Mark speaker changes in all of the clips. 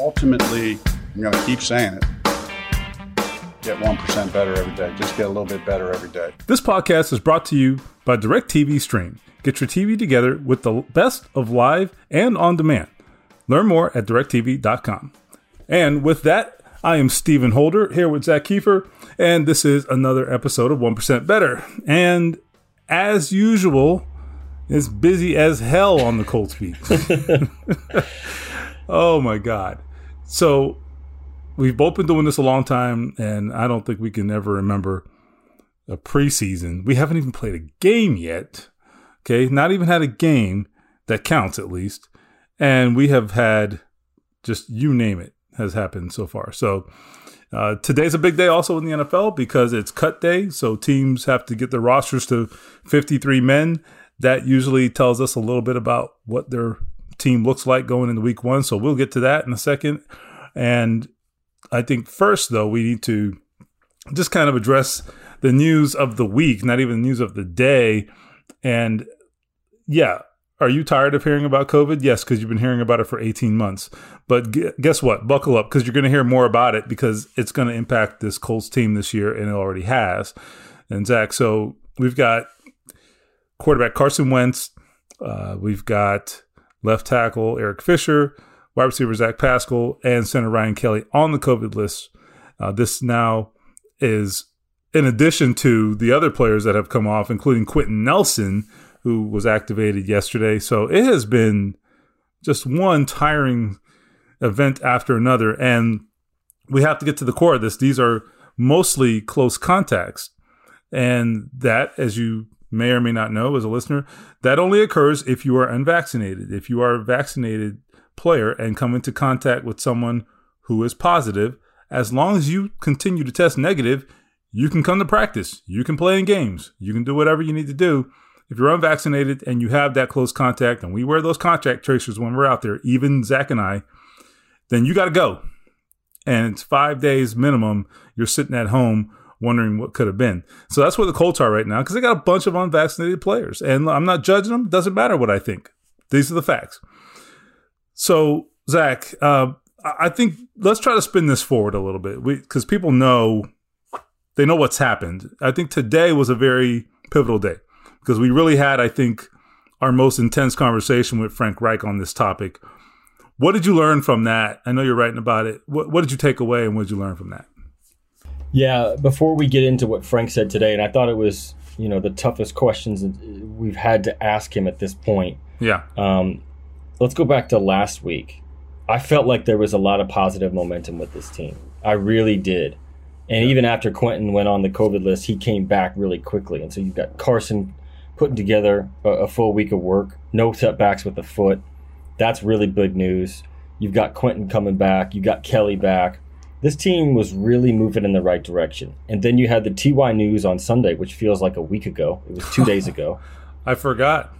Speaker 1: Ultimately, I'm going to keep saying it. Get 1% better every day. Just get a little bit better every day.
Speaker 2: This podcast is brought to you by DirecTV Stream. Get your TV together with the best of live and on demand. Learn more at directv.com. And with that, I am Stephen Holder here with Zak Keefer, and this is another episode of 1% Better. And as usual, it's busy as hell on the Colts beat. oh my God. So we've both been doing this a long time, and I don't think we can ever remember a preseason. We haven't even played a game yet. Okay. Not even had a game that counts, at least. And we have had just you name it has happened so far. So uh, today's a big day also in the NFL because it's cut day. So teams have to get their rosters to 53 men. That usually tells us a little bit about what their team looks like going into week one. So we'll get to that in a second. And I think first, though, we need to just kind of address the news of the week, not even the news of the day. And yeah, are you tired of hearing about COVID? Yes, because you've been hearing about it for 18 months. But g- guess what? Buckle up because you're going to hear more about it because it's going to impact this Colts team this year, and it already has. And Zach, so we've got quarterback Carson Wentz, uh, we've got left tackle Eric Fisher, wide receiver Zach Pascal, and center Ryan Kelly on the COVID list. Uh, this now is in addition to the other players that have come off, including Quenton Nelson who was activated yesterday. So it has been just one tiring event after another. And we have to get to the core of this. These are mostly close contacts. And that, as you may or may not know as a listener, that only occurs if you are unvaccinated. If you are a vaccinated player and come into contact with someone who is positive, as long as you continue to test negative, you can come to practice. You can play in games. You can do whatever you need to do if you're unvaccinated and you have that close contact, and we wear those contact tracers when we're out there, even Zach and I, then you got to go. And it's five days minimum. You're sitting at home wondering what could have been. So that's where the Colts are right now because they got a bunch of unvaccinated players. And I'm not judging them. Doesn't matter what I think. These are the facts. So, Zach, uh, I think let's try to spin this forward a little bit because people know, they know what's happened. I think today was a very pivotal day because we really had, I think, our most intense conversation with Frank Reich on this topic. What did you learn from that? I know you're writing about it. What, what did you take away and what did you learn from that?
Speaker 3: Yeah, before we get into what Frank said today, and I thought it was, you know, the toughest questions we've had to ask him at this point.
Speaker 2: Yeah.
Speaker 3: Um, let's go back to last week. I felt like there was a lot of positive momentum with this team. I really did. And even after Quenton went on the COVID list, he came back really quickly. And so you've got Carson putting together a, a full week of work, no setbacks with the foot. That's really big news. You've got Quenton coming back. You got Kelly back. This team was really moving in the right direction. And then you had the TY news on Sunday, which feels like a week ago. It was two days ago.
Speaker 2: I forgot.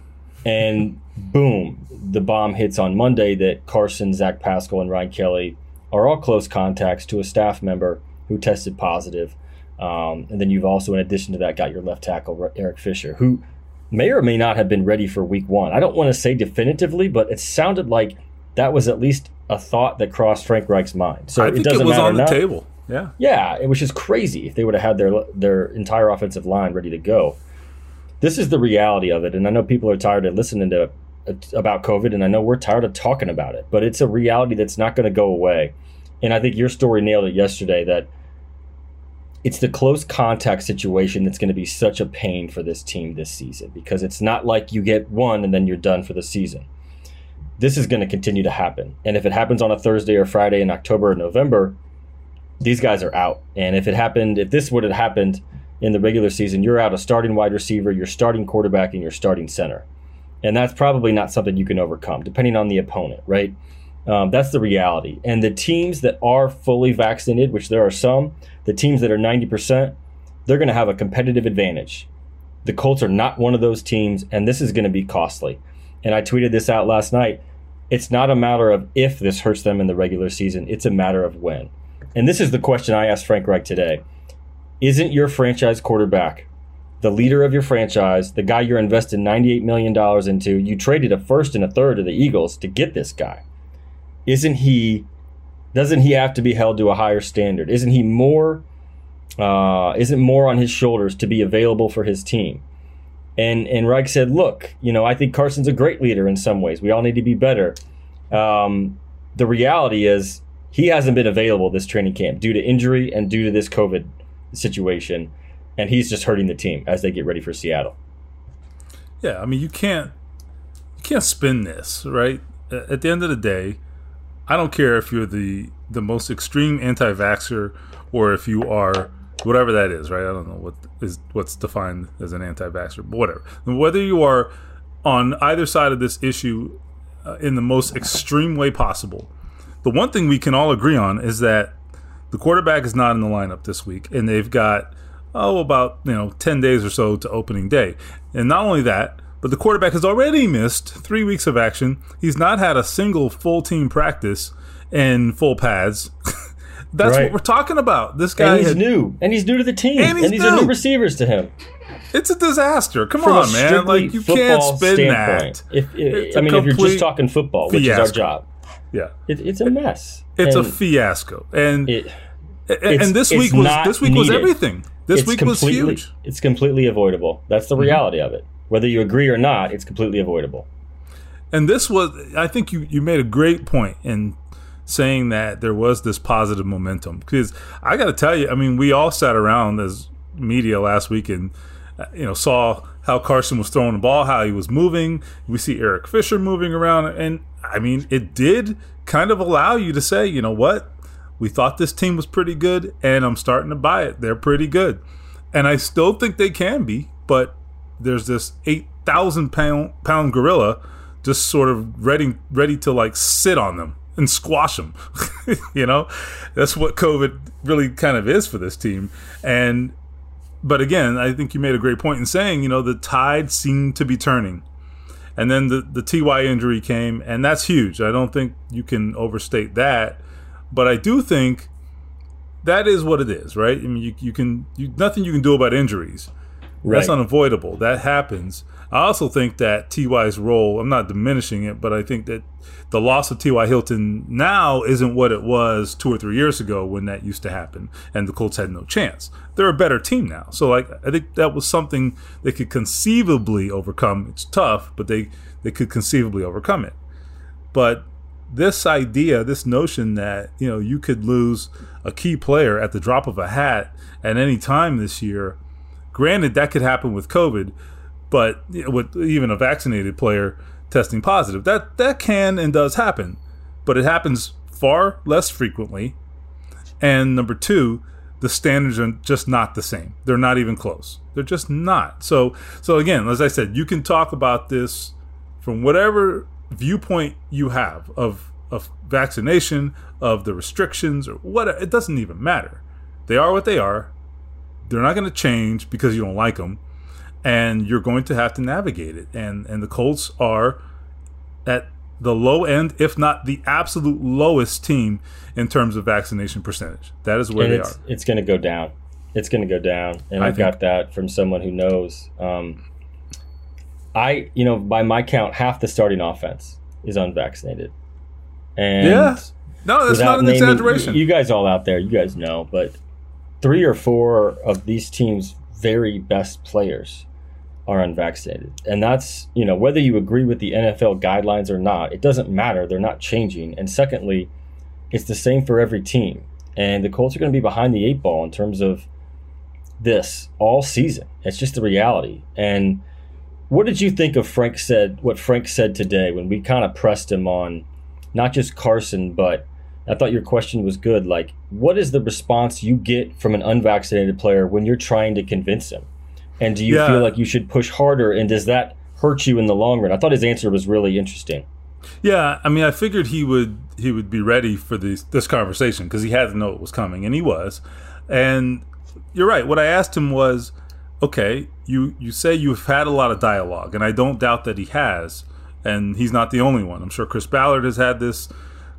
Speaker 3: And boom, the bomb hits on Monday that Carson, Zach Pascal, and Ryan Kelly are all close contacts to a staff member who tested positive. Um, and then you've also, in addition to that, got your left tackle, Eric Fisher, who may or may not have been ready for week one. I don't want to say definitively, but it sounded like that was at least a thought that crossed Frank Reich's mind. So
Speaker 2: I think
Speaker 3: it doesn't
Speaker 2: it was
Speaker 3: matter
Speaker 2: on the
Speaker 3: now.
Speaker 2: table. Yeah.
Speaker 3: Yeah, it was just crazy if they would have had their their entire offensive line ready to go. This is the reality of it, and I know people are tired of listening to about COVID, and I know we're tired of talking about it, but it's a reality that's not going to go away. And I think your story nailed it yesterday that it's the close contact situation that's going to be such a pain for this team this season because it's not like you get one and then you're done for the season. This is going to continue to happen. And if it happens on a Thursday or Friday in October or November, these guys are out. And if it happened, if this would have happened in the regular season, you're out a starting wide receiver, your starting quarterback, and your starting center. And that's probably not something you can overcome, depending on the opponent, right? Um, that's the reality. And the teams that are fully vaccinated, which there are some, the teams that are 90%, they're going to have a competitive advantage. The Colts are not one of those teams, and this is going to be costly. And I tweeted this out last night. It's not a matter of if this hurts them in the regular season, it's a matter of when. And this is the question I asked Frank Reich today. Isn't your franchise quarterback the leader of your franchise, the guy you're investing $98 million into? You traded a first and a third to the Eagles to get this guy. Isn't he, doesn't he have to be held to a higher standard? Isn't he more, uh, isn't more on his shoulders to be available for his team? And, and Reich said, look, you know, I think Carson's a great leader in some ways. We all need to be better. Um, the reality is he hasn't been available this training camp due to injury and due to this COVID situation, and he's just hurting the team as they get ready for Seattle.
Speaker 2: Yeah, I mean you can't you can't spin this right. At the end of the day, I don't care if you're the the most extreme anti-vaxxer or if you are whatever that is, right? I don't know what is what's defined as an anti-vaxxer, but whatever. Whether you are on either side of this issue uh, in the most extreme way possible, the one thing we can all agree on is that the quarterback is not in the lineup this week, and they've got oh about you know ten days or so to opening day. And not only that, but the quarterback has already missed three weeks of action. He's not had a single full team practice in full pads. That's right. what we're talking about. This guy
Speaker 3: and he's had, new, and he's new to the team, and, and these new. are new receivers to him.
Speaker 2: It's a disaster. Come From on, man! Like you can't spin that.
Speaker 3: If, if I mean, if you're just talking football, which fiasco. is our job,
Speaker 2: yeah,
Speaker 3: it, it's a mess.
Speaker 2: It's and a fiasco, and it, and this week was this week needed. was everything. This it's week was huge.
Speaker 3: It's completely avoidable. That's the mm-hmm. reality mm-hmm. of it. Whether you agree or not, it's completely avoidable.
Speaker 2: And this was, I think you you made a great point in saying that there was this positive momentum because I got to tell you, I mean, we all sat around as media last week and uh, you know saw how Carson was throwing the ball, how he was moving. We see Eric Fisher moving around, and I mean, it did kind of allow you to say, you know what, we thought this team was pretty good, and I'm starting to buy it. They're pretty good, and I still think they can be, but there's this eight thousand pound pound gorilla just sort of ready ready to like sit on them and squash them. you know, that's what COVID really kind of is for this team, and but again, I think you made a great point in saying, you know, the tide seemed to be turning. And then the, the TY injury came, and that's huge. I don't think you can overstate that. But I do think that is what it is, right? I mean, you, you can, you, nothing you can do about injuries. Right. That's unavoidable. That happens. I also think that TY's role, I'm not diminishing it, but I think that the loss of T.Y. Hilton now isn't what it was two or three years ago when that used to happen and the Colts had no chance. They're a better team now. So like I think that was something they could conceivably overcome. It's tough, but they, they could conceivably overcome it. But this idea, this notion that, you know, you could lose a key player at the drop of a hat at any time this year, granted that could happen with COVID, but with even a vaccinated player, testing positive. That that can and does happen, but it happens far less frequently. And number two, the standards are just not the same. They're not even close. They're just not. So so again, as I said, you can talk about this from whatever viewpoint you have of of vaccination, of the restrictions, or what. It doesn't even matter. They are what they are. They're not going to change because you don't like them and you're going to have to navigate it. And and the Colts are at the low end, if not the absolute lowest team in terms of vaccination percentage. That is where
Speaker 3: and
Speaker 2: they
Speaker 3: it's,
Speaker 2: are.
Speaker 3: It's going to go down. It's going to go down, and I have got that from someone who knows. Um, I, you know, by my count, half the starting offense is unvaccinated. And
Speaker 2: yeah, no, that's not an naming, exaggeration.
Speaker 3: You guys all out there, you guys know, but three or four of these teams' very best players are unvaccinated. And that's, you know, whether you agree with the NFL guidelines or not, it doesn't matter. They're not changing. And secondly, it's the same for every team. And the Colts are going to be behind the eight ball in terms of this all season. It's just the reality. And what did you think of Frank said, what Frank said today when we kind of pressed him on not just Carson, but I thought your question was good. Like, what is the response you get from an unvaccinated player when you're trying to convince him? And do you
Speaker 2: Yeah.
Speaker 3: feel like you should push harder? And does that hurt you in the long run? I thought his answer was really interesting.
Speaker 2: Yeah, I mean, I figured he would he would be ready for this this conversation because he had to know it was coming, and he was. And you're right. What I asked him was, okay, you you say you've had a lot of dialogue, and I don't doubt that he has, and he's not the only one. I'm sure Chris Ballard has had this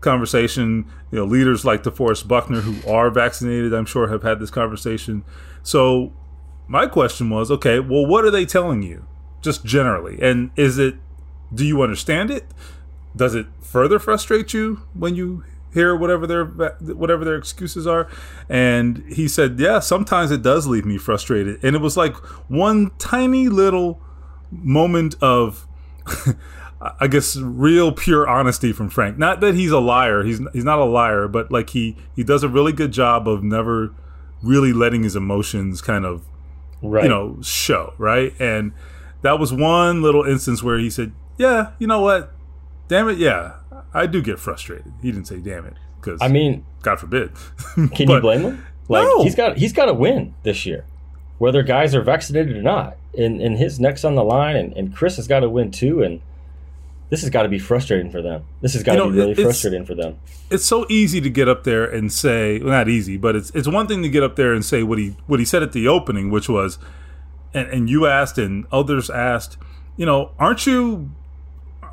Speaker 2: conversation. You know, leaders like DeForest Buckner who are vaccinated, I'm sure, have had this conversation. So my question was, okay, well, what are they telling you, just generally, and is it do you understand it? Does it further frustrate you when you hear whatever their whatever their excuses are? And he said, "Yeah, sometimes it does leave me frustrated." And it was like one tiny little moment of I guess real pure honesty from Frank. Not that he's a liar. He's he's not a liar, but like he he does a really good job of never really letting his emotions kind of
Speaker 3: Right.
Speaker 2: you know show right and that was one little instance where he said yeah you know what damn it yeah i do get frustrated he didn't say damn it because
Speaker 3: I mean,
Speaker 2: god forbid
Speaker 3: can you blame him? Like
Speaker 2: No.
Speaker 3: he's got he's got to win this year, whether guys are vaccinated or not. And and his neck's on the line, and, and Chris has got to win too. And this has got to be frustrating for them. This has got to
Speaker 2: You know,
Speaker 3: be really frustrating for them.
Speaker 2: it's so easy to get up there and say well, not easy but it's it's one thing to get up there and say what he what he said at the opening which was and, and you asked and others asked you know aren't you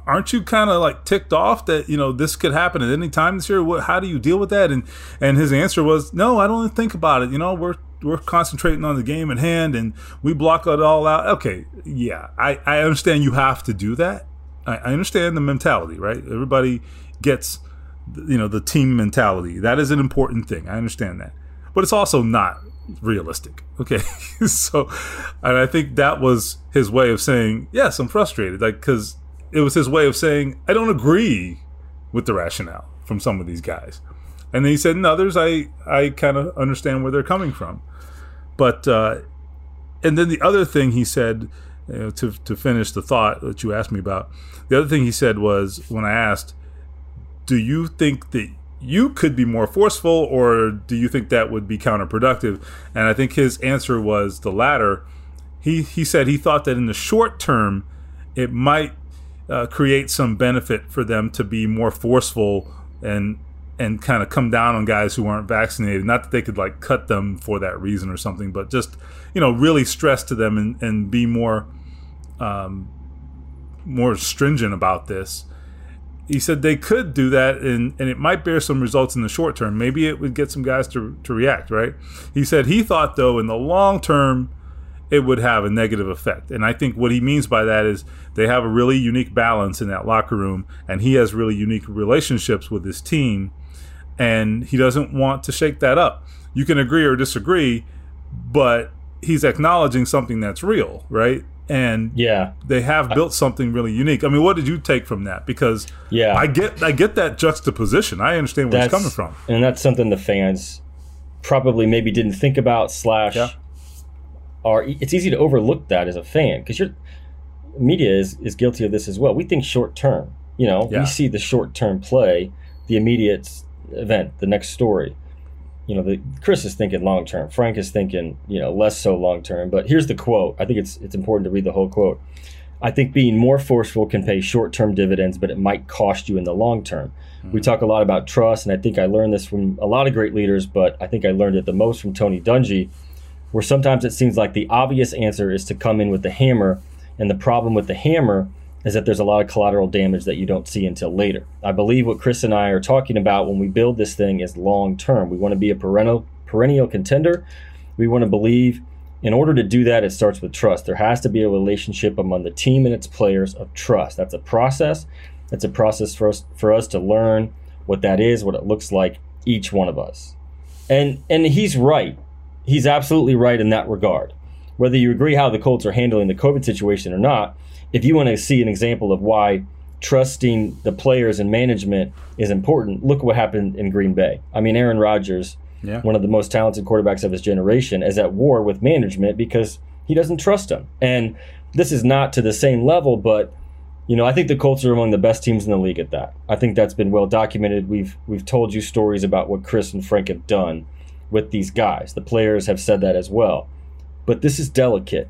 Speaker 2: aren't you kind of like ticked off that you know this could happen at any time this year what, how do you deal with that and and his answer was no i don't even think about it you know we're we're concentrating on the game at hand and we block it all out okay yeah i i understand you have to do that i, I understand the mentality right? Everybody gets you know the team mentality. That is an important thing. I understand that. But it's also not realistic okay? So and i think that was his way of saying yes i'm frustrated like because it was his way of saying i don't agree with the rationale from some of these guys. And then he said in others i i kind of understand where they're coming from. But uh and then the other thing he said you know, to to finish the thought that you asked me about. The other thing he said was when i asked do you think that you could be more forceful or do you think that would be counterproductive? And i think his answer was the latter. He he said he thought that in the short term it might uh, create some benefit for them to be more forceful and and kind of come down on guys who aren't vaccinated. Not that they could like cut them for that reason or something but just you know really stress to them and, and be more um, more stringent about this he said they could do that and, and it might bear some results in the short term. Maybe it would get some guys to, to react, right? He said he thought, though, in the long term, it would have a negative effect. And I think what he means by that is they have a really unique balance in that locker room, and he has really unique relationships with his team, and he doesn't want to shake that up. You can agree or disagree, but he's acknowledging something that's real, right? And
Speaker 3: Yeah,
Speaker 2: they have built something really unique. I mean, what did you take from that? Because
Speaker 3: yeah.
Speaker 2: I get I get that juxtaposition. I understand where it's coming from.
Speaker 3: And that's something the fans probably maybe didn't think about. Slash,
Speaker 2: Yeah.
Speaker 3: are it's easy to overlook that as a fan because you're media is is guilty of this as well. We think short term. You know,
Speaker 2: Yeah.
Speaker 3: we see the short term play, the immediate event, the next story. You know, the Chris is thinking long term. Frank is thinking, you know, less so long term. But here's the quote. I think it's it's important to read the whole quote. I think being more forceful can pay short term dividends, but it might cost you in the long term. Hmm. We talk a lot about trust, and I think I learned this from a lot of great leaders, but I think I learned it the most from Tony Dungy, where sometimes it seems like the obvious answer is to come in with the hammer, and the problem with the hammer is that there's a lot of collateral damage that you don't see until later. I believe what Chris and I are talking about when we build this thing is long term. We want to be a perennial perennial contender. We want to believe in order to do that, it starts with trust. There has to be a relationship among the team and its players of trust. That's a process. It's a process for us for us to learn what that is, what it looks like, each one of us. And and he's right. He's absolutely right in that regard. Whether you agree how the Colts are handling the COVID situation or not, if you want to see an example of why trusting the players and management is important, look what happened in Green Bay. I mean, Aaron Rodgers,
Speaker 2: Yeah.
Speaker 3: one of the most talented quarterbacks of his generation, is at war with management because he doesn't trust them. And this is not to the same level, but you know, I think the Colts are among the best teams in the league at that. I think that's been well documented. We've we've told you stories about what Chris and Frank have done with these guys. The players have said that as well. But this is delicate,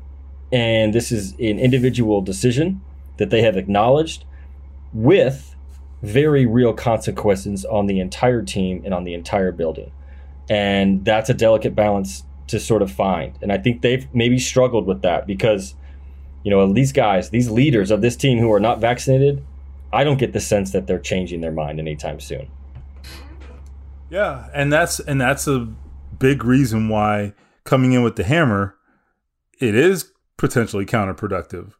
Speaker 3: and this is an individual decision that they have acknowledged with very real consequences on the entire team and on the entire building. And that's a delicate balance to sort of find. And I think they've maybe struggled with that because you know, these guys, these leaders of this team who are not vaccinated, I don't get the sense that they're changing their mind anytime soon.
Speaker 2: Yeah, and that's and that's a big reason why coming in with the hammer, it is potentially counterproductive.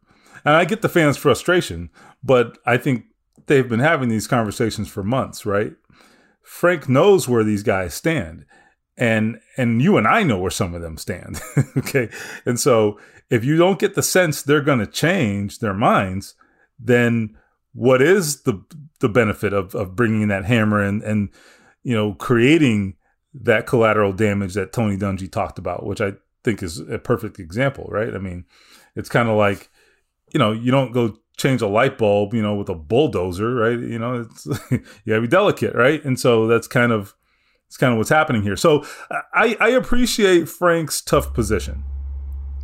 Speaker 2: And I get the fans' frustration, but I think they've been having these conversations for months, right? Frank knows where these guys stand. And and you and I know where some of them stand. okay? And so if you don't get the sense they're going to change their minds, then what is the the benefit of of bringing that hammer and and you know creating that collateral damage that Tony Dungy talked about, which I think is a perfect example, right? I mean, it's kind of like you know you don't go change a light bulb, you know, with a bulldozer, right? You know, it's you gotta be delicate, right? And so that's kind of it's kind of what's happening here. So I, I appreciate Frank's tough position.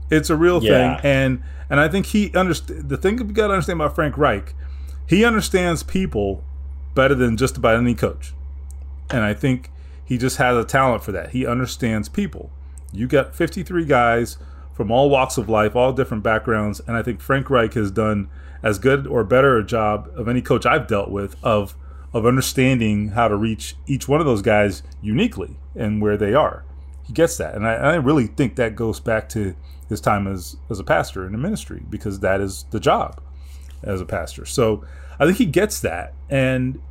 Speaker 2: It's a real yeah. thing, and and I think he understand the thing you got to understand about Frank Reich. He understands people better than just about any coach, and I think he just has a talent for that. He understands people. You got 53 guys from all walks of life, all different backgrounds, and I think Frank Reich has done as good or better a job of any coach I've dealt with of of understanding how to reach each one of those guys uniquely and where they are. He gets that, and I, I really think that goes back to his time as as a pastor in the ministry because that is the job as a pastor. So I think he gets that, and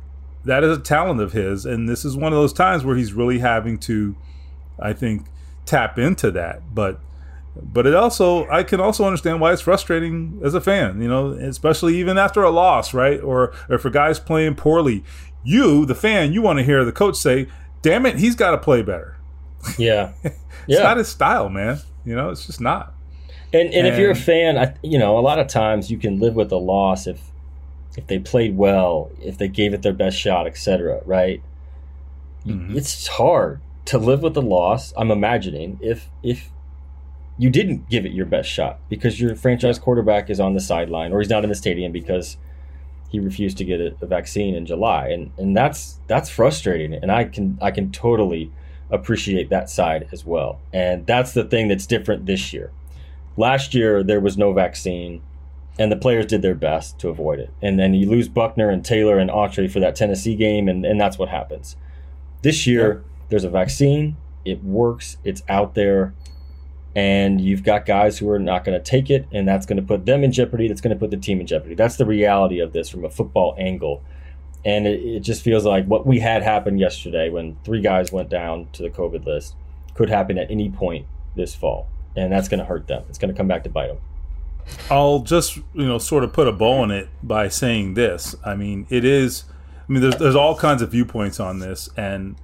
Speaker 2: that is a talent of his. And this is one of those times where he's really having to, I think, tap into that. But but it also I can also understand why it's frustrating as a fan, you know, especially even after a loss, right? Or or for guys playing poorly. You, the fan, you want to hear the coach say, "Damn it, he's got to play better."
Speaker 3: Yeah,
Speaker 2: it's yeah. not his style, man. You know, it's just not.
Speaker 3: And, and, and if you're a fan, I, you know, a lot of times you can live with a loss if if they played well, if they gave it their best shot, etc. Right? Mm-hmm. It's hard to live with the loss. I'm imagining if if you didn't give it your best shot because your franchise quarterback is on the sideline or he's not in the stadium because he refused to get a, a vaccine in July, and and that's that's frustrating. And I can I can totally appreciate that side as well. And that's the thing that's different this year. Last year, there was no vaccine, and the players did their best to avoid it. And then you lose Buckner and Taylor and Autry for that Tennessee game, and, and that's what happens. This year, yeah. There's a vaccine, it works, it's out there, and you've got guys who are not going to take it, and that's going to put them in jeopardy, that's going to put the team in jeopardy. That's the reality of this from a football angle and it, it, just feels like what we had happen yesterday when three guys went down to the COVID list could happen at any point this fall. And that's going to hurt them. It's going to come back to bite them.
Speaker 2: I'll just, you know, sort of put a bow on it by saying this. I mean, it is, I mean, there's, there's all kinds of viewpoints on this, and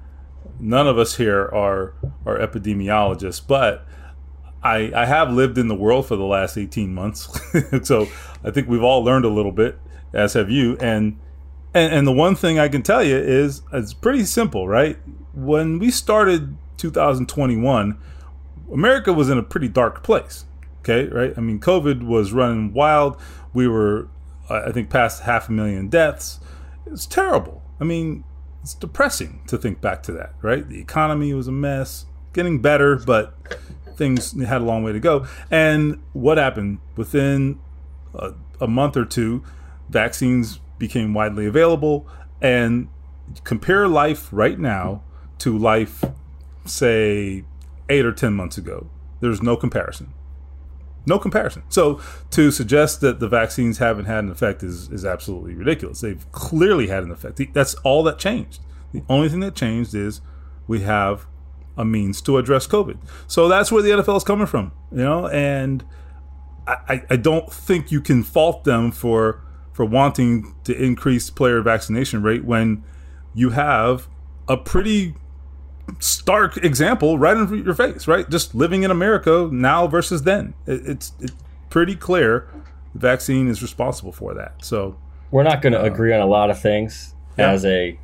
Speaker 2: none of us here are, are epidemiologists, but I, I have lived in the world for the last 18 months. so I think we've all learned a little bit, as have you. And, and, and the one thing I can tell you is it's pretty simple, right? When we started 2021, America was in a pretty dark place. Okay, right? I mean, COVID was running wild. We were, I think, past half a million deaths. It's terrible. I mean, it's depressing to think back to that, right? The economy was a mess, getting better, but things had a long way to go. And what happened within a, a month or two? Vaccines became widely available and compare life right now to life say 8 or 10 months ago there's no comparison no comparison. So to suggest that the vaccines haven't had an effect is is absolutely ridiculous. They've clearly had an effect. That's all that changed. The only thing that changed is we have a means to address covid. So that's where the nfl is coming from you know and I, I don't think you can fault them for for wanting to increase player vaccination rate when you have a pretty stark example right in your face, right? Just living in America now versus then. It's, it's pretty clear the vaccine is responsible for that. So
Speaker 3: we're not going to uh, agree on a lot of things yeah. as a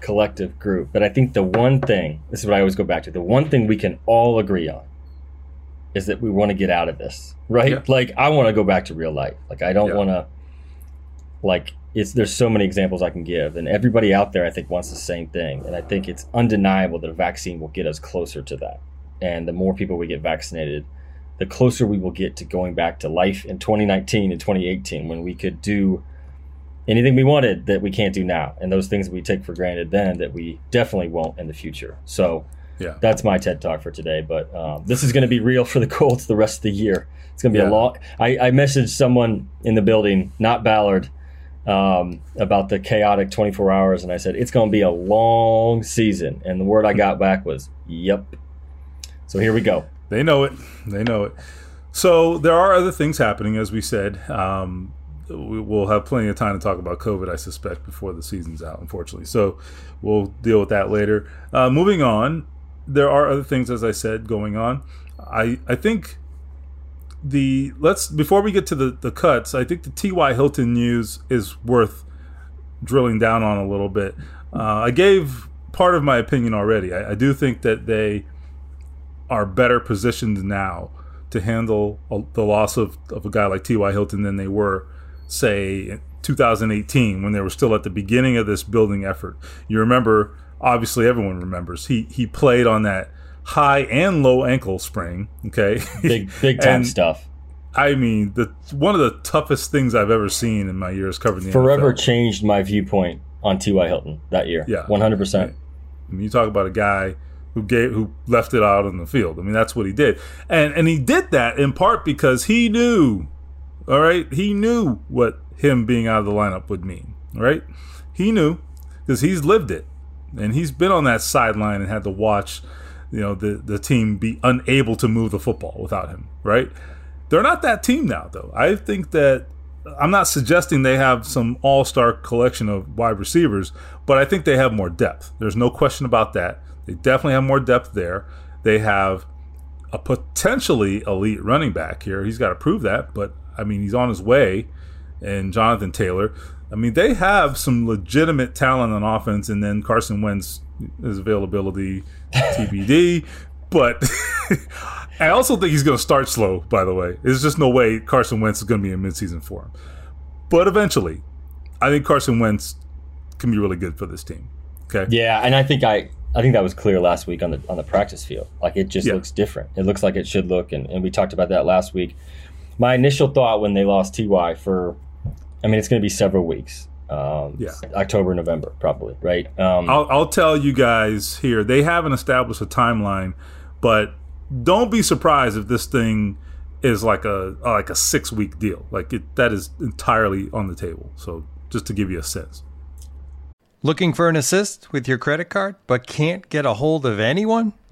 Speaker 3: collective group, but I think the one thing this is what I always go back to: the one thing we can all agree on is that we want to get out of this, right? Yeah. Like I want to go back to real life. Like I don't yeah. want to like it's there's so many examples I can give, and everybody out there I think wants the same thing, and I think it's undeniable that a vaccine will get us closer to that. And the more people we get vaccinated, the closer we will get to going back to life in 2019 and 2018 when we could do anything we wanted that we can't do now, and those things we take for granted then that we definitely won't in the future. So. Yeah. That's my TED talk for today. But um, this is going to be real for the Colts the rest of the year. It's going to be yeah. a long. I, I messaged someone in the building, not Ballard, um, about the chaotic 24 hours, and I said it's going to be a long season. And the word I got back was, "Yep." So here we go.
Speaker 2: They know it. They know it. So there are other things happening, as we said. Um, we'll have plenty of time to talk about COVID, I suspect, before the season's out. Unfortunately, so we'll deal with that later. Uh, moving on, there are other things, as I said, going on. I I think the let's before we get to the the cuts, I think the T.Y. Hilton news is worth drilling down on a little bit. Uh, I gave part of my opinion already. I, I, do think that they are better positioned now to handle a, the loss of, of a guy like T.Y. Hilton than they were, say, 2018 when they were still at the beginning of this building effort. You remember, obviously, everyone remembers he he played on that high and low ankle sprain. Okay,
Speaker 3: big big time stuff.
Speaker 2: I mean, the one of the toughest things I've ever seen in my years covering the
Speaker 3: forever
Speaker 2: NFL.
Speaker 3: changed my viewpoint on T.Y. Hilton that year. Yeah, one hundred percent.
Speaker 2: You talk about a guy who gave who left it out on the field. I mean, that's what he did, and and he did that in part because he knew, all right, he knew what him being out of the lineup would mean. Right, he knew because he's lived it, and he's been on that sideline and had to watch you know the the team be unable to move the football without him, right? They're not that team now, though. I think that I'm not suggesting they have some all-star collection of wide receivers, but I think they have more depth. There's no question about that. They definitely have more depth there. They have a potentially elite running back here. He's got to prove that, but I mean, he's on his way. And Jonathan Taylor. I mean, they have some legitimate talent on offense, and then Carson Wentz, his availability TBD. but I also think he's going to start slow. By the way, there's just no way Carson Wentz is going to be in midseason form. But eventually, I think Carson Wentz can be really good for this team. Okay.
Speaker 3: Yeah, and I think I I think that was clear last week on the on the practice field. Like it just yeah. looks different. It looks like it should look, and, and we talked about that last week. My initial thought when they lost Ty for, I mean, it's going to be several weeks. Um, yeah, October, November, probably, right? Um,
Speaker 2: I'll, I'll tell you guys here. They haven't established a timeline, but don't be surprised if this thing is like a like a six week deal. Like it, that is entirely on the table. So just to give you a sense.
Speaker 4: Looking for an assist with your credit card, but can't get a hold of anyone?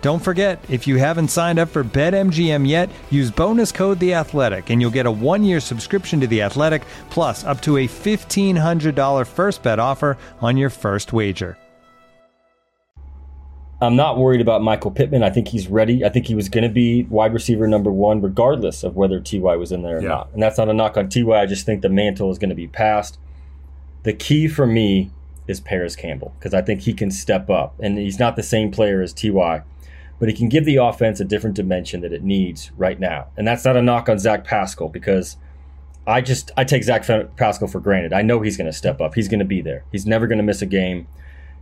Speaker 4: Don't forget, if you haven't signed up for BetMGM yet, use bonus code The Athletic, and you'll get a one-year subscription to The Athletic, plus up to a fifteen hundred dollar first bet offer on your first wager.
Speaker 3: I'm not worried about Michael Pittman. I think he's ready. I think he was going to be wide receiver number one, regardless of whether Ty was in there or
Speaker 2: Yeah.
Speaker 3: not. And that's not a knock on Ty. I just think the mantle is going to be passed. The key for me is Parris Campbell because I think he can step up, and he's not the same player as Ty, but he can give the offense a different dimension that it needs right now. And that's not a knock on Zach Pascal because I just I take Zach Pascal for granted. I know he's going to step up. He's going to be there. He's never going to miss a game.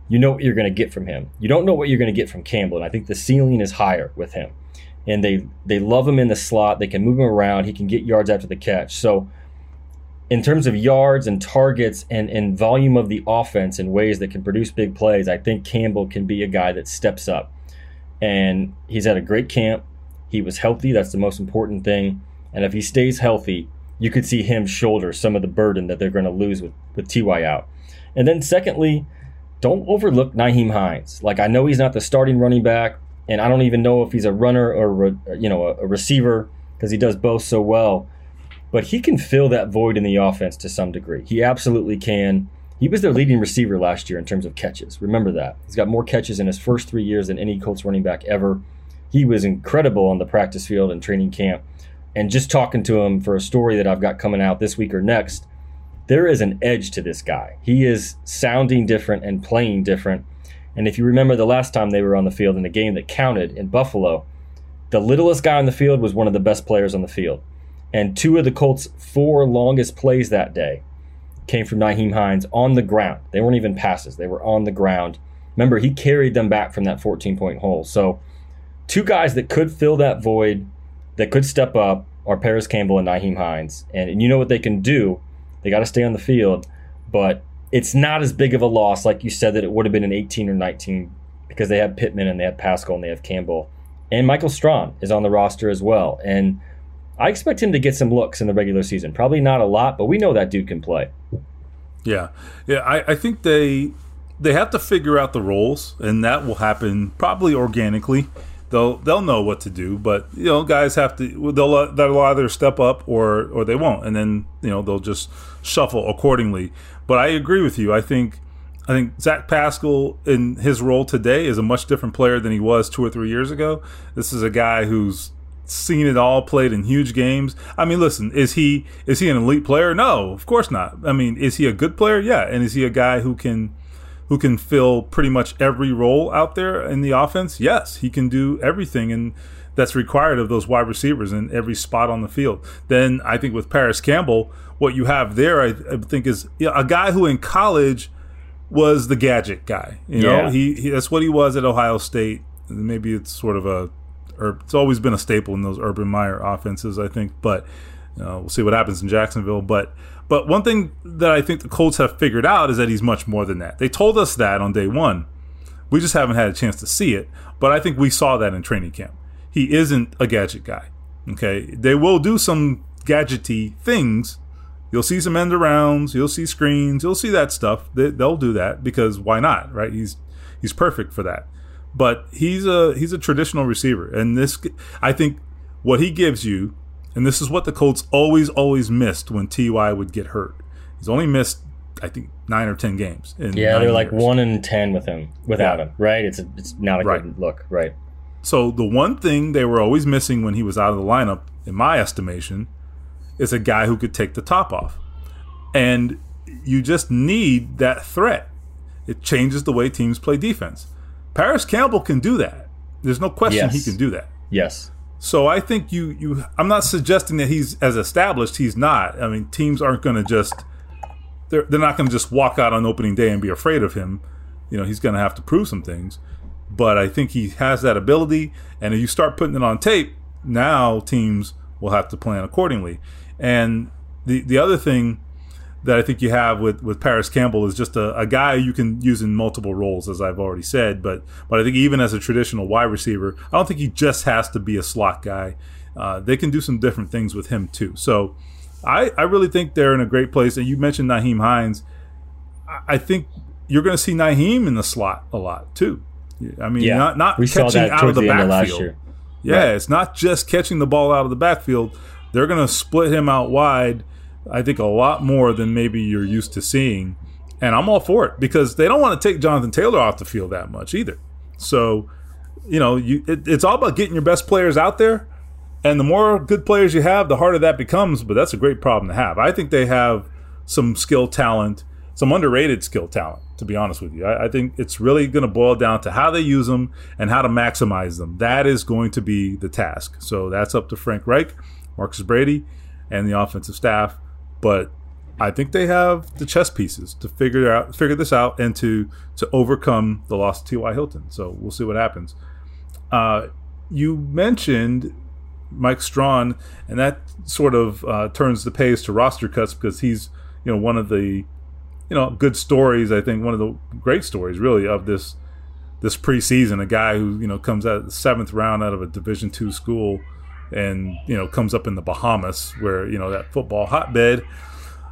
Speaker 3: You know what you're going to get from him. You don't know what you're going to get from Campbell, and I think the ceiling is higher with him. And they they love him in the slot. They can move him around. He can get yards after the catch. So in terms of yards and targets and, and volume of the offense in ways that can produce big plays, I think Campbell can be a guy that steps up. And he's at a great camp. He was healthy. That's the most important thing. And if he stays healthy, you could see him shoulder some of the burden that they're going to lose with, with TY out. And then, secondly, don't overlook Nyheim Hines. Like, I know he's not the starting running back, and I don't even know if he's a runner or, you know, a, a receiver because he does both so well. But he can fill that void in the offense to some degree. He absolutely can. He was their leading receiver last year in terms of catches. Remember that. He's got more catches in his first three years than any Colts running back ever. He was incredible on the practice field and training camp. And just talking to him for a story that I've got coming out this week or next, there is an edge to this guy. He is sounding different and playing different. And if you remember the last time they were on the field in a game that counted in Buffalo, the littlest guy on the field was one of the best players on the field. And two of the Colts' four longest plays that day came from Nyheim Hines on the ground. They weren't even passes, they were on the ground. Remember, he carried them back from that 14 point hole. So, two guys that could fill that void, that could step up, are Parris Campbell and Nyheim Hines. And, and you know what they can do? They got to stay on the field, but it's not as big of a loss like you said that it would have been in 18 or 19 because they have Pittman and they have Pascal and they have Campbell. And Michael Strachan is on the roster as well. And I expect him to get some looks in the regular season. Probably not a lot, but we know that dude can play.
Speaker 2: Yeah, yeah. I, I think they they have to figure out the roles, and that will happen probably organically. They'll they'll know what to do, but you know, guys have to they'll they'll either step up or or they won't, and then you know they'll just shuffle accordingly. But I agree with you. I think I think Zach Pascal in his role today is a much different player than he was two or three years ago. This is a guy who's seen it all, played in huge games. I mean, listen, is he is he an elite player? No, of course not. I mean, is he a good player? Yeah, and is he a guy who can who can fill pretty much every role out there in the offense? Yes, he can do everything and that's required of those wide receivers in every spot on the field. Then I think with Parris Campbell, what you have there, I, I think, is a guy who in college was the gadget guy. You know,
Speaker 3: Yeah.
Speaker 2: he, he that's what he was at Ohio State. Maybe it's sort of a, or it's always been a staple in those Urban Meyer offenses, I think. But we'll see what happens in Jacksonville. But but one thing that I think the Colts have figured out is that he's much more than that. They told us that on day one. We just haven't had a chance to see it. But I think we saw that in training camp. He isn't a gadget guy. Okay, they will do some gadgety things. You'll see some end arounds. You'll see screens. You'll see that stuff. They, they'll do that because why not? Right? He's he's perfect for that. But he's a he's a traditional receiver, and this I think what he gives you, and this is what the Colts always always missed when Ty would get hurt. He's only missed I think nine or ten games. In
Speaker 3: Yeah, they're like
Speaker 2: years.
Speaker 3: one in ten with him without
Speaker 2: Yeah.
Speaker 3: him, right? It's a, it's not a
Speaker 2: Right.
Speaker 3: good look, right?
Speaker 2: So the one thing they were always missing when he was out of the lineup, in my estimation, is a guy who could take the top off. And you just need that threat. It changes the way teams play defense. Parris Campbell can do that. There's no question he can do that.
Speaker 3: Yes,
Speaker 2: So I think you you I'm not suggesting that he's as established. He's not. I mean, teams aren't going to just they're they're not going to just walk out on opening day and be afraid of him. You know, he's going to have to prove some things. But I think he has that ability, and if you start putting it on tape, now teams will have to plan accordingly. And the the other thing that I think you have with, with Parris Campbell is just a, a, guy you can use in multiple roles, as I've already said. But but I think even as a traditional wide receiver, I don't think he just has to be a slot guy. Uh, they can do some different things with him too. So I, I really think they're in a great place. And you mentioned Nyheim Hines. I, I think you're going to see Nyheim in the slot a lot too. I mean,
Speaker 3: yeah.
Speaker 2: not not
Speaker 3: we
Speaker 2: catching out of the, the backfield. Yeah,
Speaker 3: right.
Speaker 2: it's not just catching the ball out of the backfield. They're going to split him out wide I think a lot more than maybe you're used to seeing. And I'm all for it because they don't want to take Jonathan Taylor off the field that much either. So, you know, you, it, it's all about getting your best players out there. And the more good players you have, the harder that becomes. But that's a great problem to have. I think they have some skill talent, some underrated skill talent, to be honest with you. I, I think it's really going to boil down to how they use them and how to maximize them. That is going to be the task. So that's up to Frank Reich, Marcus Brady, and the offensive staff but I think they have the chess pieces to figure out figure this out and to to overcome the loss of T.Y. Hilton. So we'll see what happens. Uh, you mentioned Mike Strachan, and that sort of uh, turns the page to roster cuts because he's you know one of the you know good stories. I think one of the great stories really of this this preseason. A guy who you know comes out of the seventh round out of a Division two school and you know comes up in the Bahamas where you know that football hotbed,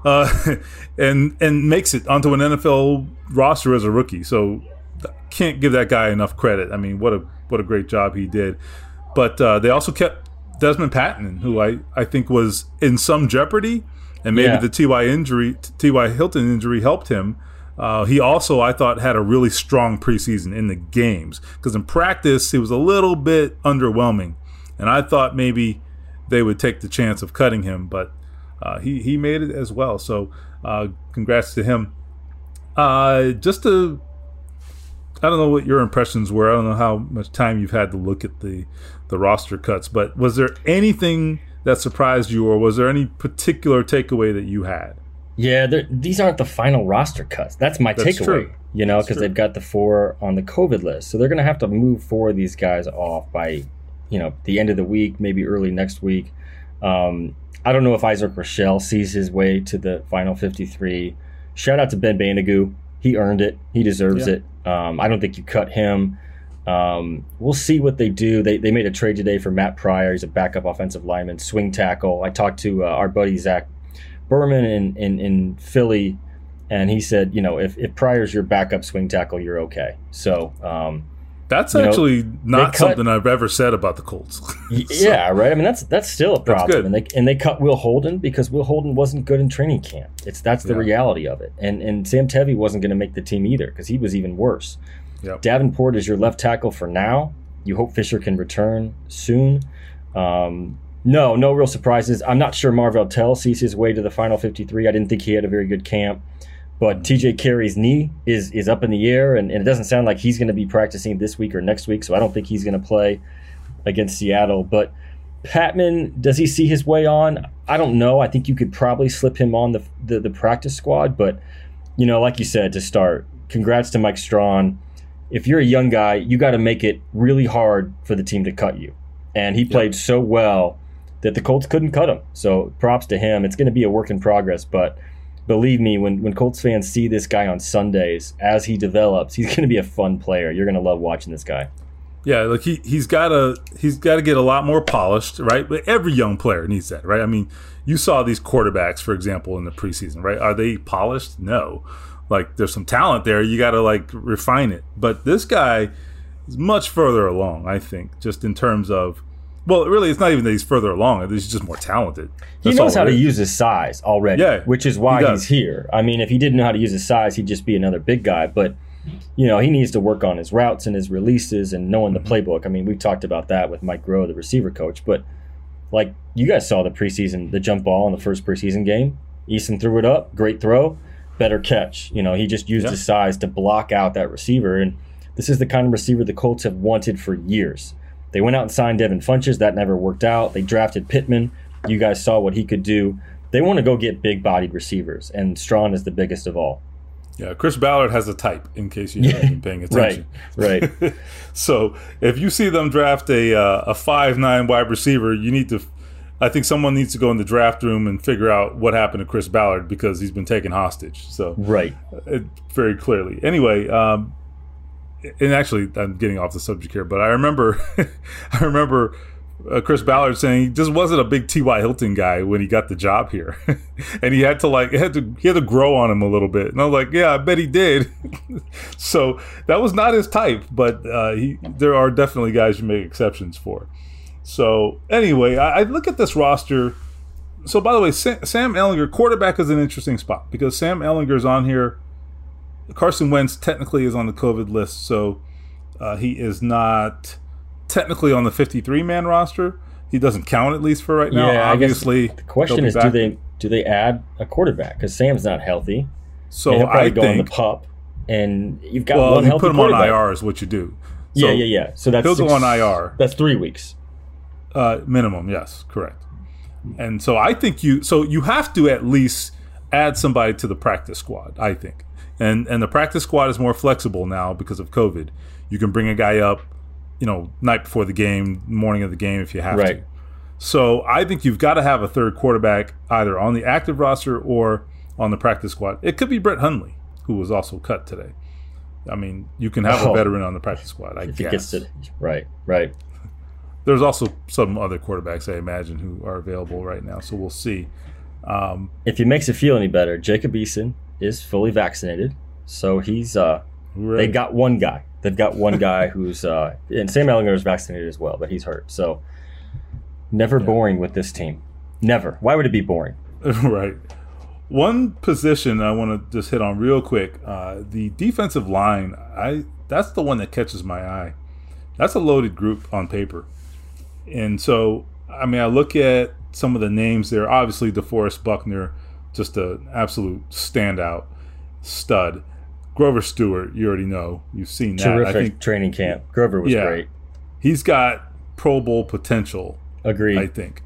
Speaker 2: uh, and and makes it onto an NFL roster as a rookie. So can't give that guy enough credit. I mean, what a what a great job he did. But uh, they also kept Dezmon Patmon, who I, I think was in some jeopardy, and maybe
Speaker 3: Yeah.
Speaker 2: the Ty injury, Ty Hilton injury, helped him. Uh, he also, I thought, had a really strong preseason in the games because in practice he was a little bit underwhelming, and I thought maybe they would take the chance of cutting him, but uh, he he made it as well. So, uh, congrats to him. Uh, just to I don't know what your impressions were. I don't know how much time you've had to look at the the roster cuts, but was there anything that surprised you, or was there any particular takeaway that you had?
Speaker 3: Yeah, these aren't the final roster cuts. That's my
Speaker 2: That's
Speaker 3: takeaway.
Speaker 2: true.
Speaker 3: You know, because they've got the four on the COVID list, so they're going to have to move four of these guys off by, you know, the end of the week, maybe early next week. Um, I don't know if Isaac Rochell sees his way to the final fifty-three. Shout out to Ben Banogu. He earned it. He deserves
Speaker 2: Yeah.
Speaker 3: it. Um, I don't think you cut him. Um, we'll see what they do. They, they made a trade today for Matt Pryor. He's a backup offensive lineman, swing tackle. I talked to uh, our buddy Zach Berman in, in, in Philly, and he said, you know, if, if Pryor's your backup swing tackle, you're okay. So, um,
Speaker 2: That's
Speaker 3: You know,
Speaker 2: actually not
Speaker 3: cut-
Speaker 2: something I've ever said about the Colts. So-
Speaker 3: yeah, right. I mean, that's that's still a
Speaker 2: That's
Speaker 3: problem.
Speaker 2: good.
Speaker 3: And they and they cut Will Holden because Will Holden wasn't good in training camp. It's that's the
Speaker 2: Yeah.
Speaker 3: reality of it. And and Sam Tevi wasn't going to make the team either because he was even worse.
Speaker 2: Yep.
Speaker 3: Davenport is your left tackle for now. You hope Fisher can return soon. Um, no, no real surprises. I'm not sure Marvell Tell sees his way to the final 53. I didn't think he had a very good camp. But TJ Carrie's knee is is up in the air, and, and it doesn't sound like he's going to be practicing this week or next week. So I don't think he's going to play against Seattle. But Patmon, does he see his way on? I don't know. I think you could probably slip him on the the, the practice squad. But you know, like you said to start, congrats to Mike Strachan. If you're a young guy, you got to make it really hard for the team to cut you. And he played so well that the Colts couldn't cut him. So props to him. It's going to be a work in progress, but believe me, when, when Colts fans see this guy on Sundays as he develops, he's going to be a fun player. You're going to love watching this guy.
Speaker 2: Yeah, like he he's got to he's got to get a lot more polished, right? But every young player needs that, right? I mean, you saw these quarterbacks, for example, in the preseason, right? Are they polished? No. Like there's some talent there. You got to like refine it. But this guy is much further along, I think, just in terms of. Well, really, it's not even that he's further along. He's just more talented.
Speaker 3: He
Speaker 2: That's
Speaker 3: knows
Speaker 2: all
Speaker 3: how to
Speaker 2: is.
Speaker 3: use his size already,
Speaker 2: Yeah,
Speaker 3: which is why
Speaker 2: does.
Speaker 3: he's here. I mean, if he didn't know how to use his size, he'd just be another big guy. But you know, he needs to work on his routes and his releases and knowing the
Speaker 2: Mm-hmm.
Speaker 3: playbook. I mean, we've talked about that with Mike Groh, the receiver coach. But like you guys saw the preseason, the jump ball in the first preseason game. Eason threw it up, great throw, better catch. You know, he just used
Speaker 2: Yeah.
Speaker 3: his size to block out that receiver. And this is the kind of receiver the Colts have wanted for years. They went out and signed Devin Funchess. That never worked out. They drafted Pittman. You guys saw what he could do. They want to go get big bodied receivers, and Strachan is the biggest of all.
Speaker 2: Yeah, Chris Ballard has a type. In case you haven't been paying attention.
Speaker 3: Right, right.
Speaker 2: so if you see them draft a uh, a five nine wide receiver, you need to I think someone needs to go in the draft room and figure out what happened to Chris Ballard because he's been taken hostage. So
Speaker 3: Right.
Speaker 2: it, very clearly. Anyway, um, and actually, I'm getting off the subject here, but I remember, I remember uh, Chris Ballard saying he just wasn't a big T.Y. Hilton guy when he got the job here, and he had to like he had to he had to grow on him a little bit. And I was like, yeah, I bet he did. so that was not his type, but uh, he there are definitely guys you make exceptions for. So anyway, I, I look at this roster. So by the way, Sam, Sam Ehlinger, quarterback is an interesting spot because Sam Ehlinger's on here. Carson Wentz technically is on the COVID list, so uh, he is not technically on the 53 man roster. He doesn't count at least for right now.
Speaker 3: yeah,
Speaker 2: Obviously,
Speaker 3: the question is, do they do they add a quarterback? Because Sam's not healthy.
Speaker 2: So
Speaker 3: and he'll probably
Speaker 2: I
Speaker 3: go on the
Speaker 2: think.
Speaker 3: pup, and you've got
Speaker 2: Well,
Speaker 3: one
Speaker 2: you
Speaker 3: healthy
Speaker 2: put him on. IR is what you do. So
Speaker 3: yeah, yeah, yeah. So that's
Speaker 2: he'll go on IR.
Speaker 3: That's three weeks.
Speaker 2: Uh, minimum, yes, correct. And so I think you so you have to at least add somebody to the practice squad. I think, and and the practice squad is more flexible now because of COVID. You can bring a guy up, you know, night before the game, morning of the game if you have
Speaker 3: Right.
Speaker 2: to. So I think you've got to have a third quarterback either on the active roster or on the practice squad. It could be Brett Hundley, who was also cut today. I mean, you can have
Speaker 3: Oh.
Speaker 2: a veteran on the practice squad. I
Speaker 3: If
Speaker 2: guess
Speaker 3: it right, right.
Speaker 2: there's also some other quarterbacks I imagine who are available right now. So we'll see. Um,
Speaker 3: If it makes it feel any better, Jacob Eason is fully vaccinated, so he's uh they got one guy. They've got one guy who's uh and Sam Ehlinger is vaccinated as well, but he's hurt. So never boring with this team. Never. Why would it be boring?
Speaker 2: right. One position I want to just hit on real quick. Uh, the defensive line. I that's the one that catches my eye. That's a loaded group on paper, and so I mean I look at some of the names there. Obviously, DeForest Buckner, just an absolute standout stud. Grover Stewart, you already know. You've seen that. I
Speaker 3: Terrific
Speaker 2: think
Speaker 3: training camp. Grover was
Speaker 2: Yeah.
Speaker 3: great.
Speaker 2: he's got Pro Bowl potential.
Speaker 3: Agreed.
Speaker 2: I think.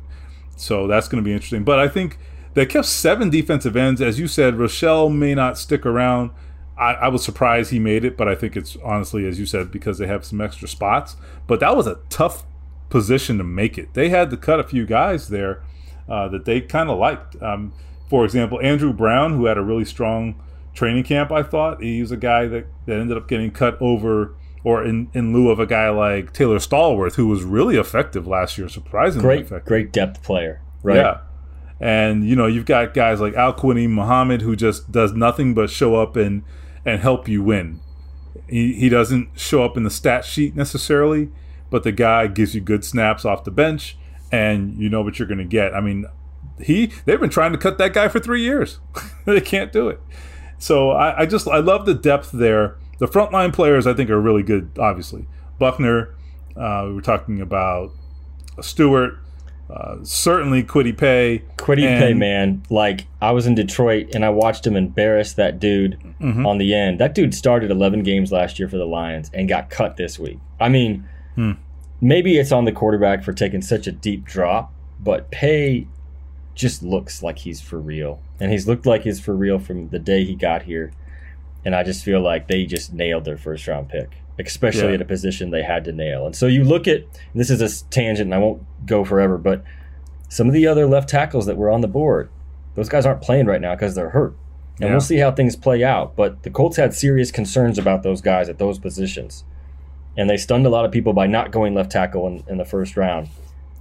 Speaker 2: So that's going to be interesting. But I think they kept seven defensive ends. As you said, Rochell may not stick around. I, I was surprised he made it, but I think it's honestly, as you said, because they have some extra spots. But that was a tough position to make it. They had to cut a few guys there uh, that they kind of liked. Um, for example, Andrew Brown, who had a really strong training camp, I thought he was a guy that, that ended up getting cut over or in, in lieu of a guy like Taylor Stallworth, who was really effective last year, surprisingly
Speaker 3: great
Speaker 2: effective.
Speaker 3: great depth player. Right.
Speaker 2: Yeah. And you know, you've got guys like Al-Quadin Muhammad who just does nothing but show up and and help you win. He he doesn't show up in the stat sheet necessarily, but the guy gives you good snaps off the bench and you know what you're going to get. I mean, he they've been trying to cut that guy for 3 years. they can't do it. So I, I just I love the depth there. The frontline players I think are really good. Obviously, Buckner. Uh, we were talking about Stewart. Uh, certainly, Kwity Paye.
Speaker 3: Kwity
Speaker 2: And-
Speaker 3: Paye, man. Like I was in Detroit and I watched him embarrass that dude
Speaker 2: Mm-hmm.
Speaker 3: on the end. That dude started 11 games last year for the Lions and got cut this week. I mean,
Speaker 2: Hmm.
Speaker 3: maybe it's on the quarterback for taking such a deep drop, but Paye just looks like he's for real, and he's looked like he's for real from the day he got here. And I just feel like they just nailed their first round pick, especially
Speaker 2: Yeah.
Speaker 3: at a position they had to nail. And so you look at this is a tangent, and I won't go forever, but some of the other left tackles that were on the board, those guys aren't playing right now because they're hurt. And
Speaker 2: Yeah.
Speaker 3: we'll see how things play out. But the Colts had serious concerns about those guys at those positions. And they stunned a lot of people by not going left tackle in, in the first round.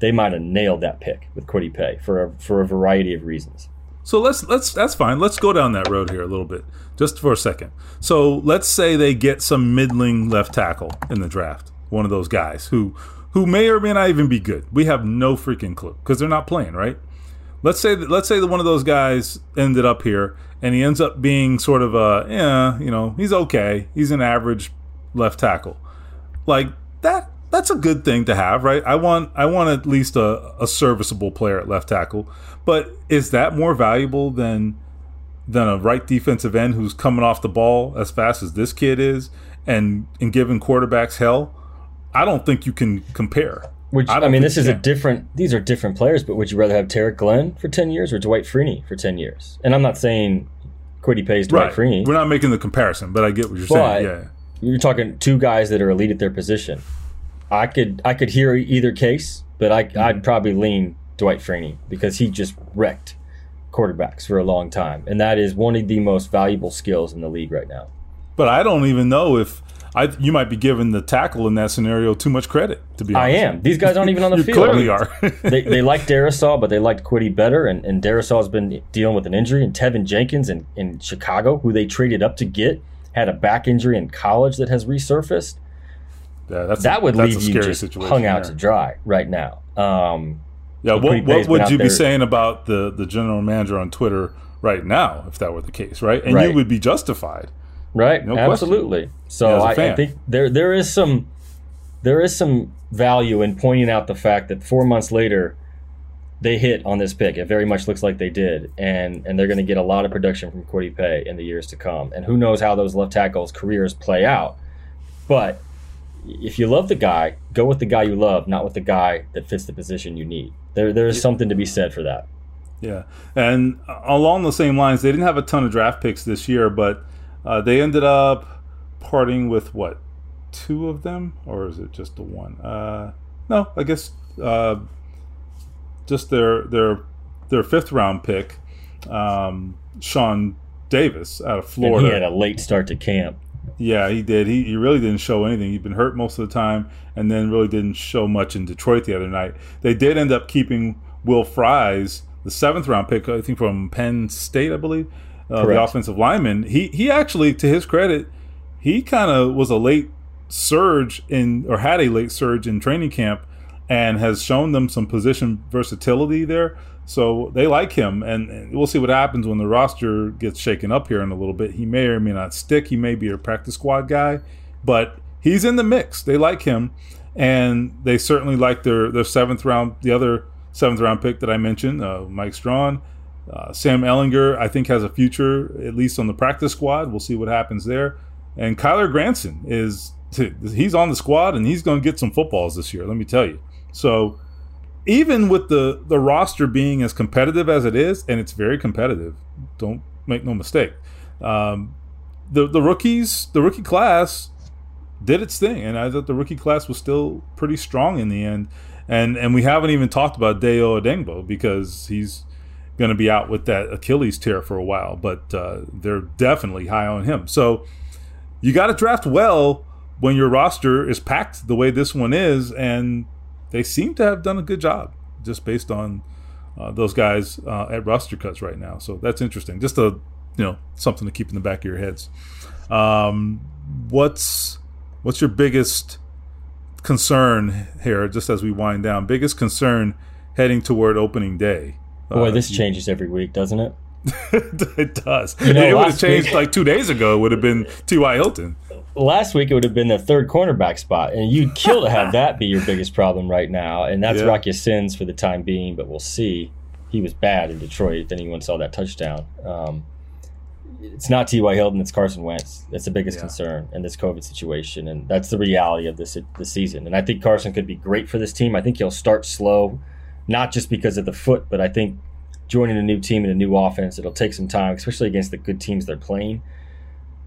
Speaker 3: They might have nailed that pick with Kwity Paye for a, for a variety of reasons.
Speaker 2: So let's let's that's fine. Let's go down that road here a little bit, just for a second. So let's say they get some middling left tackle in the draft, one of those guys who who may or may not even be good. We have no freaking clue because they're not playing, right? Let's say that let's say that one of those guys ended up here and he ends up being sort of a yeah, you know, he's okay. He's an average left tackle. Like that that's a good thing to have, right? I want I want at least a, a serviceable player at left tackle. But is that more valuable than than a right defensive end who's coming off the ball as fast as this kid is and and giving quarterbacks hell? I don't think you can compare.
Speaker 3: Which
Speaker 2: I
Speaker 3: I, mean, this is a different. These are different players. But would you rather have Tarik Glenn for ten years or Dwight Freeney for ten years? And I'm not saying Kwity Paye's Dwight
Speaker 2: Right.
Speaker 3: Freeney.
Speaker 2: We're not making the comparison, but I get what you're
Speaker 3: But-
Speaker 2: saying. Yeah.
Speaker 3: You're talking two guys that are elite at their position. I could I could hear either case, but I,
Speaker 2: Mm-hmm.
Speaker 3: I'd probably lean Dwight Freeney because he just wrecked quarterbacks for a long time, and that is one of the most valuable skills in the league right now.
Speaker 2: But I don't even know if I you might be giving the tackle in that scenario too much credit. To be honest,
Speaker 3: I am. These guys aren't even on the field.
Speaker 2: clearly
Speaker 3: I mean,
Speaker 2: are.
Speaker 3: they, they like Darrisaw, but they liked Kwity better. And, and Darrisaw's been dealing with an injury. And Teven Jenkins in, in Chicago, who they traded up to get, had a back injury in college that has resurfaced.
Speaker 2: Yeah, that's
Speaker 3: That would
Speaker 2: that's
Speaker 3: leave
Speaker 2: a
Speaker 3: you just
Speaker 2: situation
Speaker 3: hung out
Speaker 2: there.
Speaker 3: to dry right now. Um,
Speaker 2: Yeah, what, what would you be saying about the the general manager on Twitter right now if that were the case, right? And you would be justified.
Speaker 3: right?
Speaker 2: No question.
Speaker 3: Absolutely. So
Speaker 2: Yeah, a
Speaker 3: I, I think there there is some there is some value in pointing out the fact that four months later they hit on this pick. It very much looks like they did, and and they're going to get a lot of production from Kwity Paye in the years to come. And who knows how those left tackles' careers play out. But if you love the guy, go with the guy you love, not with the guy that fits the position you need. There there is something to be said for that.
Speaker 2: Yeah, and along the same lines, they didn't have a ton of draft picks this year, but uh, they ended up parting with what two of them, or is it just the one? Uh, no, I guess uh, just their their their fifth round pick, um, Shawn Davis out of
Speaker 3: And
Speaker 2: Florida.
Speaker 3: he had a late start to camp.
Speaker 2: Yeah, he did. He, he really didn't show anything. He'd been hurt most of the time and then really didn't show much in Detroit the other night. They did end up keeping Will Fries, the seventh round pick, I think from Penn State, I believe, uh, the offensive lineman. He, he actually, to his credit, he kind of was a late surge in, or had a late surge in training camp and has shown them some position versatility there. So they like him, and, and we'll see what happens when the roster gets shaken up here in a little bit. He may or may not stick. He may be a practice squad guy, but he's in the mix. They like him, and they certainly like their their seventh round, the other seventh round pick that I mentioned, uh, Mike Strachan. Uh, Sam Ehlinger, I think, has a future at least on the practice squad. We'll see what happens there. And Kylen Granson is he's on the squad and he's going to get some footballs this year. Let me tell you. So even with the the roster being as competitive as it is, and it's very competitive, don't make no mistake. Um, the the rookies, the rookie class, did its thing, and I thought the rookie class was still pretty strong in the end. And and we haven't even talked about Dayo Odeyingbo because he's going to be out with that Achilles tear for a while, but uh, they're definitely high on him. So you got to draft well when your roster is packed the way this one is, and they seem to have done a good job just based on uh, those guys uh, at roster cuts right now. So that's interesting. Just a you know something to keep in the back of your heads. Um, what's what's your biggest concern here? Just as we wind down, biggest concern heading toward opening day.
Speaker 3: Boy,
Speaker 2: Uh,
Speaker 3: this
Speaker 2: you-
Speaker 3: changes every week, doesn't it?
Speaker 2: it does.
Speaker 3: You know,
Speaker 2: it would have changed
Speaker 3: week-
Speaker 2: like two days ago. It would have been T.Y. Hilton.
Speaker 3: Last week it would have been the third cornerback spot, and you'd kill to have that be your biggest problem right now. And that's
Speaker 2: Yeah.
Speaker 3: Rock Ya-Sin's for the time being, but we'll see. He was bad in Detroit. If anyone saw that touchdown, um, it's not T.Y. Hilton. It's Carson Wentz. That's the biggest
Speaker 2: Yeah.
Speaker 3: concern in this COVID situation, and that's the reality of this this season. And I think Carson could be great for this team. I think he'll start slow, not just because of the foot, but I think joining a new team and a new offense, it'll take some time, especially against the good teams they're playing.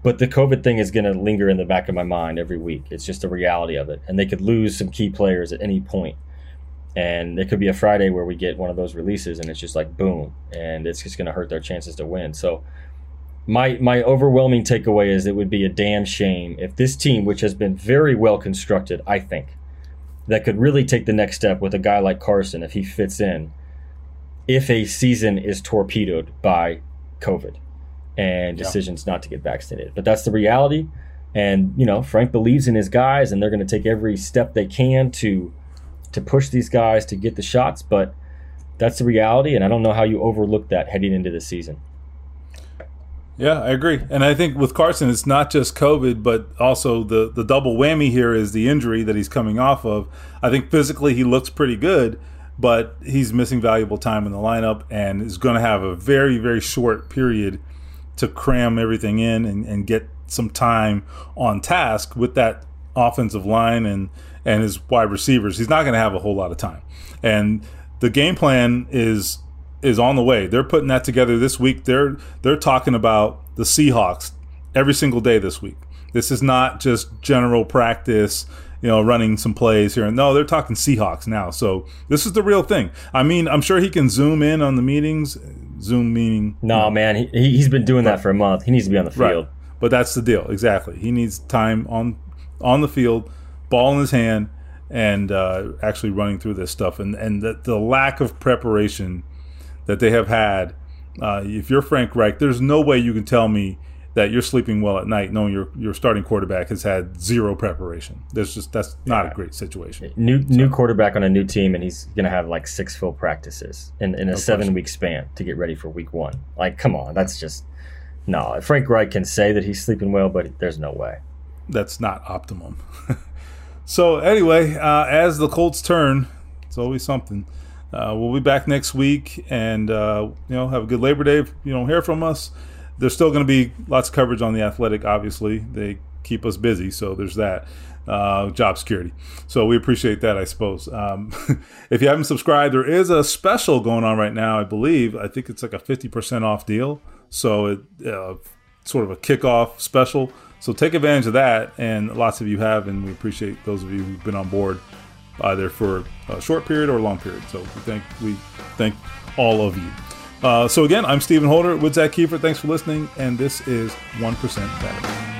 Speaker 3: But the COVID thing is going to linger in the back of my mind every week. It's just the reality of it. And they could lose some key players at any point. And it could be a Friday where we get one of those releases and it's just like boom. And it's just going to hurt their chances to win. So my my overwhelming takeaway is it would be a damn shame if this team, which has been very well constructed, I think, that could really take the next step with a guy like Carson if he fits in, if a season is torpedoed by COVID and decisions not to get vaccinated. But that's the reality. And, you know, Frank believes in his guys and they're going to take every step they can to to push these guys to get the shots, but that's the reality and I don't know how you overlook that heading into the season.
Speaker 2: Yeah, I agree. And I think with Carson, it's not just COVID, but also the, the double whammy here is the injury that he's coming off of. I think physically he looks pretty good, but he's missing valuable time in the lineup and is going to have a very, very short period to cram everything in and, and get some time on task with that offensive line and, and his wide receivers. He's not going to have a whole lot of time. And the game plan is is on the way. They're putting that together this week. They're they're talking about the Seahawks every single day this week. This is not just general practice, you know, running some plays here. and No, they're talking Seahawks now. So this is the real thing. I mean, I'm sure he can zoom in on the meetings. Zoom meaning
Speaker 3: no, man. He, he's been doing that for a month. He needs to be on the field.
Speaker 2: Right. But that's the deal. Exactly. He needs time on on the field, ball in his hand, and uh, actually running through this stuff. And and the, the lack of preparation that they have had. Uh, if you're Frank Reich, there's no way you can tell me that you're sleeping well at night knowing your your starting quarterback has had zero preparation. There's just that's not yeah. a great situation.
Speaker 3: New so. new quarterback on a new team and he's gonna have like six full practices in, in a seven week span to get ready for week one. Like, come on, that's just no. Frank Reich can say that he's sleeping well, but there's no way.
Speaker 2: That's not optimum. so anyway, uh, as the Colts turn, it's always something. Uh, we'll be back next week, and uh, you know, have a good Labor Day. If you don't hear from us there's still going to be lots of coverage on the athletic obviously. They keep us busy so there's that. Uh, job security. So we appreciate that i suppose. Um, if you haven't subscribed there is a special going on right now i believe. I think it's like a 50% off deal. So it uh, sort of a kickoff special. So take advantage of that and lots of you have and we appreciate those of you who've been on board either for a short period or a long period. So we thank we thank all of you uh, so again, I'm Stephen Holder with Zak Keefer. Thanks for listening, and this is 1% Better.